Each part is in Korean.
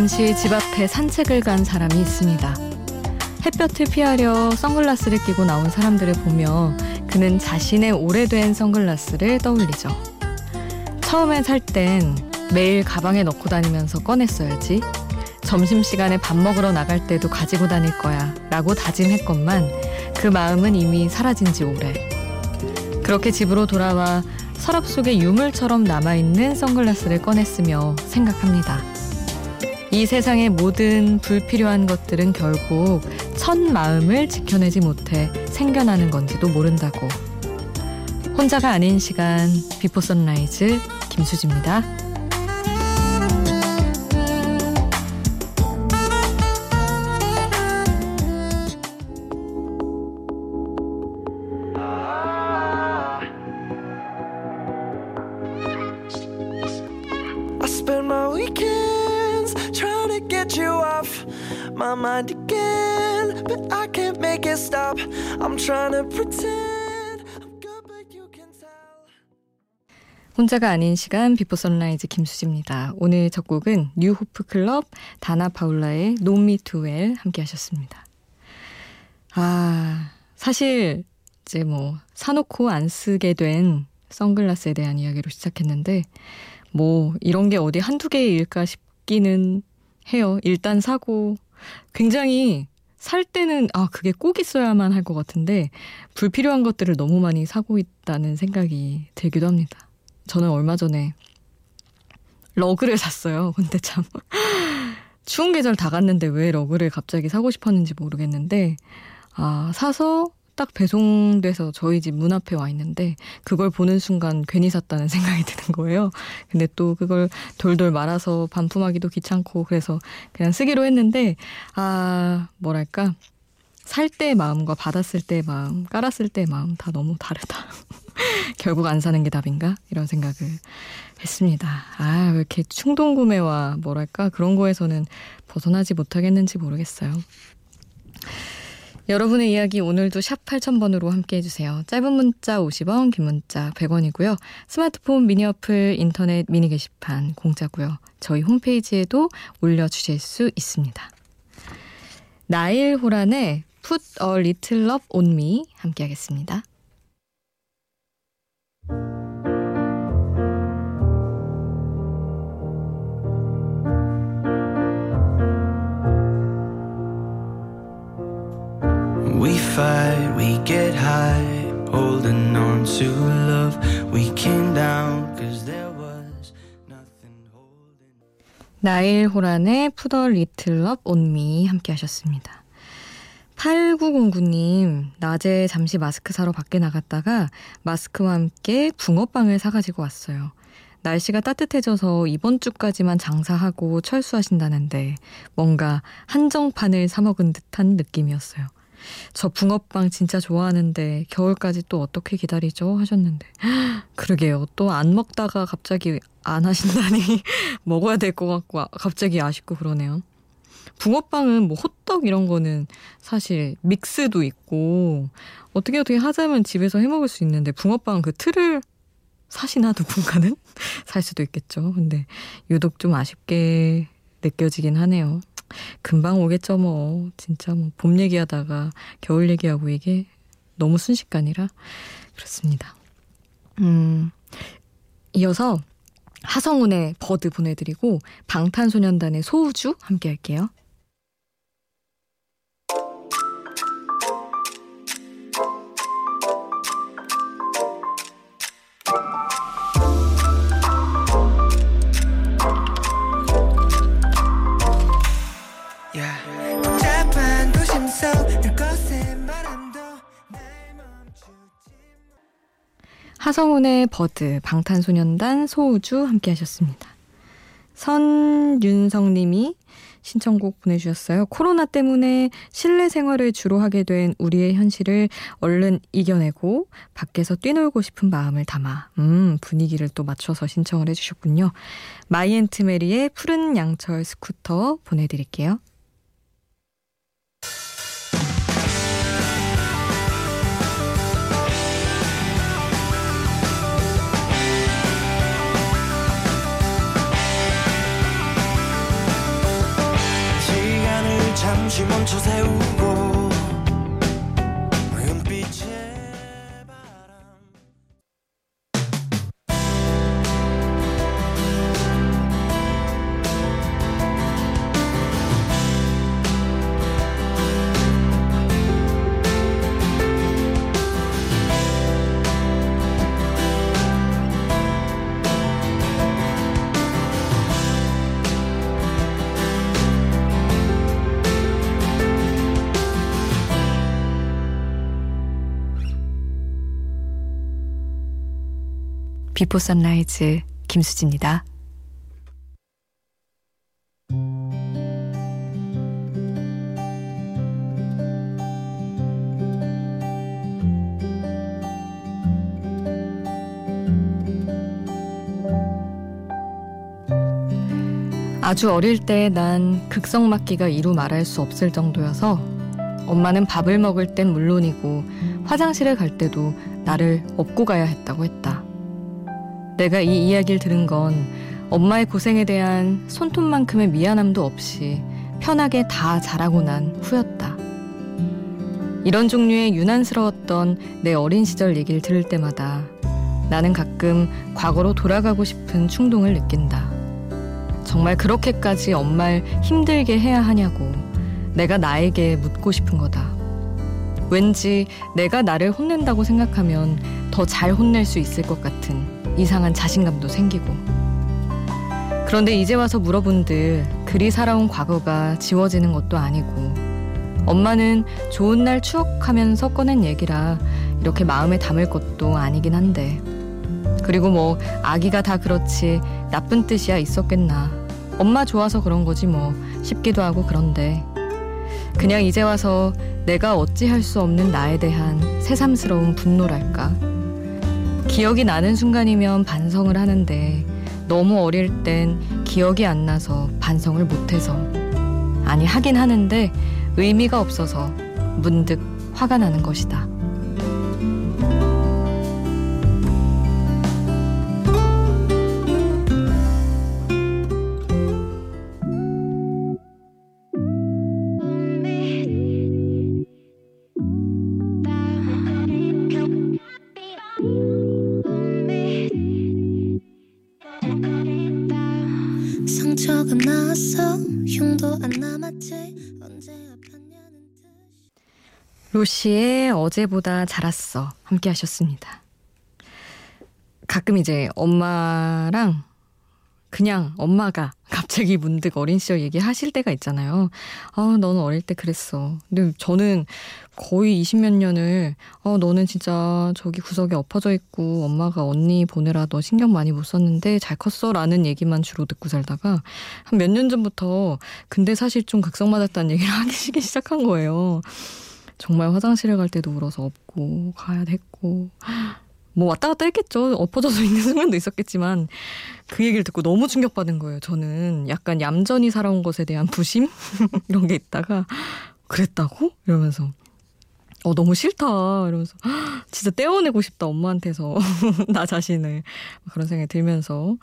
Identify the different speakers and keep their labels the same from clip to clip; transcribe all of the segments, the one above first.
Speaker 1: 잠시 집 앞에 산책을 간 사람이 있습니다. 햇볕을 피하려 선글라스를 끼고 나온 사람들을 보며 그는 자신의 오래된 선글라스를 떠올리죠. 처음에 살 땐 매일 가방에 넣고 다니면서 꺼냈어야지. 점심시간에 밥 먹으러 나갈 때도 가지고 다닐 거야. 라고 다짐했건만 그 마음은 이미 사라진 지 오래. 그렇게 집으로 돌아와 서랍 속에 유물처럼 남아있는 선글라스를 꺼냈으며 생각합니다. 이 세상의 모든 불필요한 것들은 결국 첫 마음을 지켜내지 못해 생겨나는 건지도 모른다고. 혼자가 아닌 시간 비포 선라이즈 김수지입니다.
Speaker 2: My mind again, but I can't make it stop. I'm trying to pretend I'm good, but you can tell.
Speaker 1: 혼자가 아닌 시간 비포 선라이즈 김수지입니다. 오늘 첫 곡은 뉴호프 클럽 다나 파울라의 Too Well 함께 하셨습니다. 아, 사실 이제 뭐 사놓고 안 쓰게 된 선글라스에 대한 이야기로 시작했는데 뭐 이런 게 어디 한두 개의 일까 싶기는 해요. 일단 사고 굉장히 살 때는 아 그게 꼭 있어야만 할 것 같은데 불필요한 것들을 너무 많이 사고 있다는 생각이 들기도 합니다. 저는 얼마 전에 러그를 샀어요. 근데 참 추운 계절 다 갔는데 왜 러그를 갑자기 사고 싶었는지 모르겠는데 아 사서 딱 배송돼서 저희 집 문 앞에 와 있는데 그걸 보는 순간 괜히 샀다는 생각이 드는 거예요. 근데 또 그걸 돌돌 말아서 반품하기도 귀찮고 그래서 그냥 쓰기로 했는데 아 뭐랄까 살 때의 마음과 받았을 때의 마음, 깔았을 때의 마음 다 너무 다르다. 결국 안 사는 게 답인가? 이런 생각을 했습니다. 아, 왜 이렇게 충동 구매와 뭐랄까 그런 거에서는 벗어나지 못하겠는지 모르겠어요. 여러분의 이야기 오늘도 샵 8000번으로 함께 해주세요. 짧은 문자 50원, 긴 문자 100원이고요. 스마트폰 미니 어플, 인터넷 미니 게시판 공짜고요. 저희 홈페이지에도 올려주실 수 있습니다. 나일 호란의 Put a Little Love on Me 함께 하겠습니다. 나일 호란의 Little Love on Me 함께 하셨습니다. 8909님, 낮에 잠시 마스크 사러 밖에 나갔다가 마스크와 함께 붕어빵을 사가지고 왔어요. 날씨가 따뜻해져서 이번 주까지만 장사하고 철수하신다는데 뭔가 한정판을 사먹은 듯한 느낌이었어요. 저 붕어빵 진짜 좋아하는데 겨울까지 또 어떻게 기다리죠? 하셨는데 그러게요. 또 안 먹다가 갑자기 안 하신다니 먹어야 될 것 같고 아- 갑자기 아쉽고 그러네요. 붕어빵은 뭐 호떡 이런 거는 사실 믹스도 있고 어떻게 어떻게 하자면 집에서 해 먹을 수 있는데 붕어빵은 그 틀을 사시나 누군가는 살 수도 있겠죠. 근데 유독 좀 아쉽게 느껴지긴 하네요. 금방 오겠죠 뭐 진짜 뭐 봄 얘기하다가 겨울 얘기하고 이게 너무 순식간이라 그렇습니다. 음 이어서 하성운의 버드 보내드리고 방탄소년단의 소우주 함께 할게요. 하성운의 Bird, 방탄소년단, 소우주 함께 하셨습니다. 선윤성 님이 신청곡 보내주셨어요. 코로나 때문에 실내 생활을 주로 하게 된 우리의 현실을 얼른 이겨내고 밖에서 뛰놀고 싶은 마음을 담아 음 분위기를 또 맞춰서 신청을 해주셨군요. 마이앤트메리의 푸른 양철 스쿠터 보내드릴게요.
Speaker 2: 잠시 멈춰 세우고
Speaker 1: 비포 선라이즈 김수지입니다. 아주 어릴 때 난 극성 맞기가 이루 말할 수 없을 정도여서 엄마는 밥을 먹을 땐 물론이고 화장실에 갈 때도 나를 업고 가야 했다고 했다. 내가 이 이야기를 들은 건 엄마의 고생에 대한 손톱만큼의 미안함도 없이 편하게 다 자라고 난 후였다. 이런 종류의 유난스러웠던 내 어린 시절 얘기를 들을 때마다 나는 가끔 과거로 돌아가고 싶은 충동을 느낀다. 정말 그렇게까지 엄마를 힘들게 해야 하냐고 내가 나에게 묻고 싶은 거다. 왠지 내가 나를 혼낸다고 생각하면 더 잘 혼낼 수 있을 것 같은 이상한 자신감도 생기고. 그런데 이제 와서 물어본들 그리 살아온 과거가 지워지는 것도 아니고 엄마는 좋은 날 추억하면서 꺼낸 얘기라 이렇게 마음에 담을 것도 아니긴 한데. 그리고 뭐 아기가 다 그렇지 나쁜 뜻이야 있었겠나. 엄마 좋아서 그런 거지 뭐 싶기도 하고 그런데. 그냥 이제 와서 내가 어찌할 수 없는 나에 대한 새삼스러운 분노랄까 기억이 나는 순간이면 반성을 하는데 너무 어릴 땐 기억이 안 나서 반성을 못해서 아니 하긴 하는데 의미가 없어서 문득 화가 나는 것이다. 로시의 어제보다 자랐어. 함께 하셨습니다. 가끔 이제 엄마랑 그냥 엄마가 갑자기 문득 어린 시절 얘기하실 때가 있잖아요. 아, 너는 어릴 때 그랬어. 근데 저는 거의 20몇 년을 어, 너는 진짜 저기 구석에 엎어져 있고 엄마가 언니 보내라 너 신경 많이 못 썼는데 잘 컸어 라는 얘기만 주로 듣고 살다가 한 몇 년 전부터 근데 사실 좀 극성맞았다는 얘기를 하기 시작한 거예요. 정말 화장실에 갈 때도 울어서 업고 가야 됐고 뭐 왔다 갔다 했겠죠. 엎어져서 있는 순간도 있었겠지만 그 얘기를 듣고 너무 충격받은 거예요. 저는 약간 얌전히 살아온 것에 대한 부심? 이런 게 있다가 그랬다고? 이러면서 어 너무 싫다. 이러면서 진짜 떼어내고 싶다 엄마한테서. 나 자신을. 그런 생각이 들면서.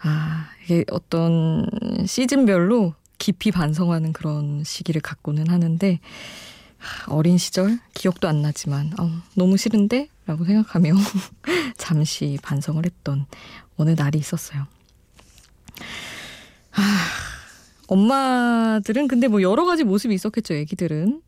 Speaker 1: 아 이게 어떤 시즌별로 깊이 반성하는 그런 시기를 갖고는 하는데 어린 시절 기억도 안 나지만 어, 너무 싫은데 라고 생각하며 잠시 반성을 했던 어느 날이 있었어요. 아, 엄마들은 근데 뭐 여러 가지 모습이 있었겠죠, 애기들은.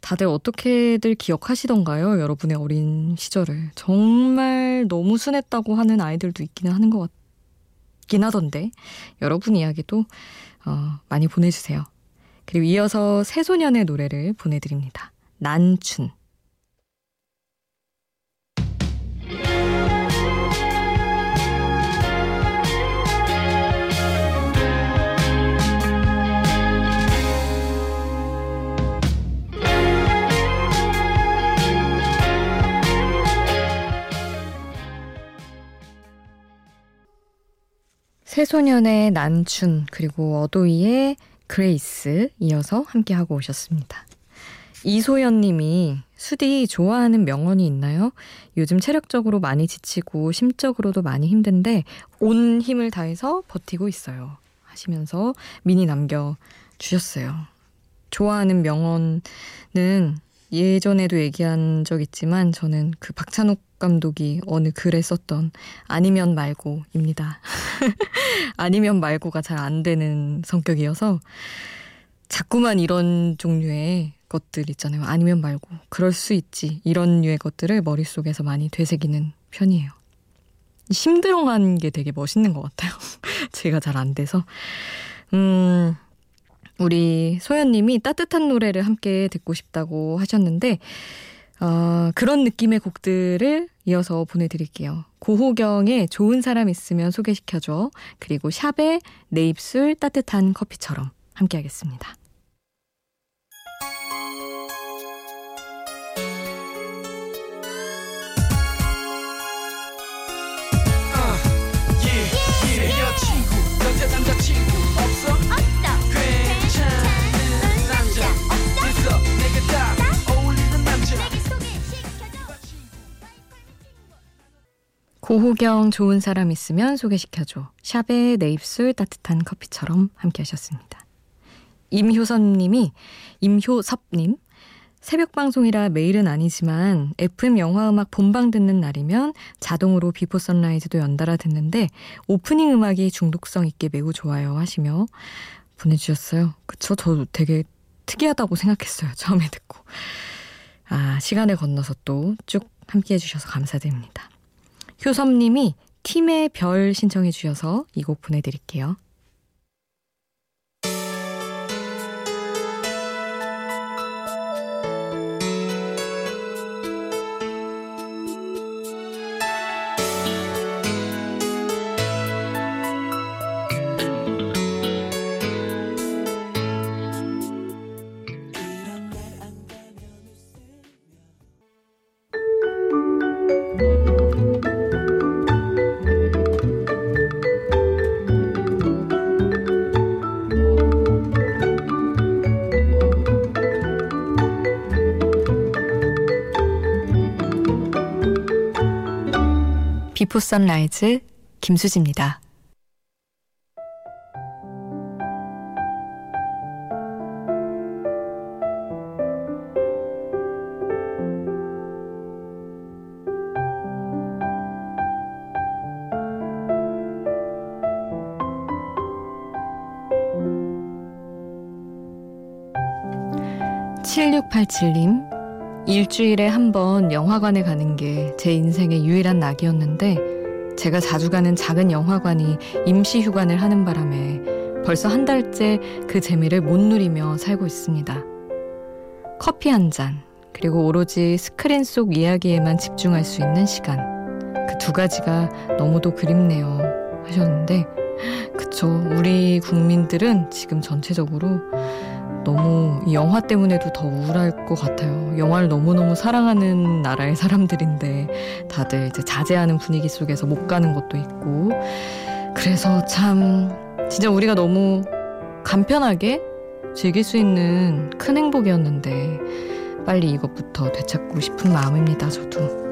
Speaker 1: 다들 어떻게들 기억하시던가요? 여러분의 어린 시절을. 정말 너무 순했다고 하는 아이들도 있기는 하는 것 같긴 하던데. 여러분 이야기도 어, 많이 보내주세요. 그리고 이어서 새소년의 노래를 보내드립니다. 난춘. 새소년의 난춘 그리고 아도이의 Grace 이어서 함께 하고 오셨습니다. 이소연 님이 수디 좋아하는 명언이 있나요? 요즘 체력적으로 많이 지치고 심적으로도 많이 힘든데 온 힘을 다해서 버티고 있어요. 하시면서 미니 남겨 주셨어요. 좋아하는 명언은 예전에도 얘기한 적 있지만 저는 그 박찬욱 감독이 어느 글에 썼던 아니면 말고입니다. 아니면 말고가 잘 안 되는 성격이어서 자꾸만 이런 종류의 것들 있잖아요. 아니면 말고 그럴 수 있지 이런 류의 것들을 머릿속에서 많이 되새기는 편이에요. 심드렁한 게 되게 멋있는 것 같아요. 제가 잘 안 돼서. 음, 우리 소연님이 따뜻한 노래를 함께 듣고 싶다고 하셨는데, 어, 그런 느낌의 곡들을 이어서 보내드릴게요. 고호경의 좋은 사람 있으면 소개시켜줘. 그리고 샵의 내 입술 따뜻한 커피처럼 함께 하겠습니다. 고호경 좋은 사람 있으면 소개시켜줘. 샵의 내 입술 따뜻한 커피처럼 함께 하셨습니다. 임효선 님이, 임효섭 님, 새벽 방송이라 매일은 아니지만 FM 영화음악 본방 듣는 날이면 자동으로 비포 선라이즈도 연달아 듣는데 오프닝 음악이 중독성 있게 매우 좋아요 하시며 보내주셨어요. 그쵸? 저도 되게 특이하다고 생각했어요. 처음에 듣고. 아, 시간을 건너서 또 쭉 함께 해주셔서 감사드립니다. 효섭님이 팀의 별 신청해 주셔서 이 곡 보내드릴게요. 2부 선라이즈 김수지입니다. 칠육팔칠님 일주일에 한 번 영화관에 가는 게 제 인생의 유일한 낙이었는데 제가 자주 가는 작은 영화관이 임시 휴관을 하는 바람에 벌써 한 달째 그 재미를 못 누리며 살고 있습니다. 커피 한 잔, 그리고 오로지 스크린 속 이야기에만 집중할 수 있는 시간. 그 두 가지가 너무도 그립네요. 하셨는데, 그쵸. 우리 국민들은 지금 전체적으로 너무 이 영화 때문에도 더 우울할 것 같아요. 영화를 너무너무 사랑하는 나라의 사람들인데 다들 이제 자제하는 분위기 속에서 못 가는 것도 있고 그래서 참 진짜 우리가 너무 간편하게 즐길 수 있는 큰 행복이었는데 빨리 이것부터 되찾고 싶은 마음입니다. 저도.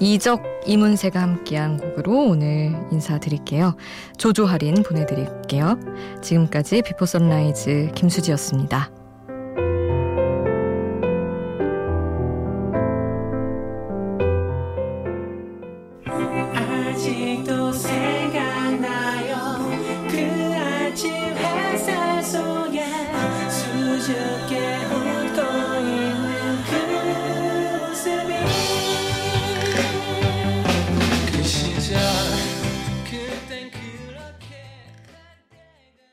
Speaker 1: 이적 이문세가 함께한 곡으로 오늘 인사드릴게요. 조조 할인 보내드릴게요. 지금까지 비포 선라이즈 김수지였습니다.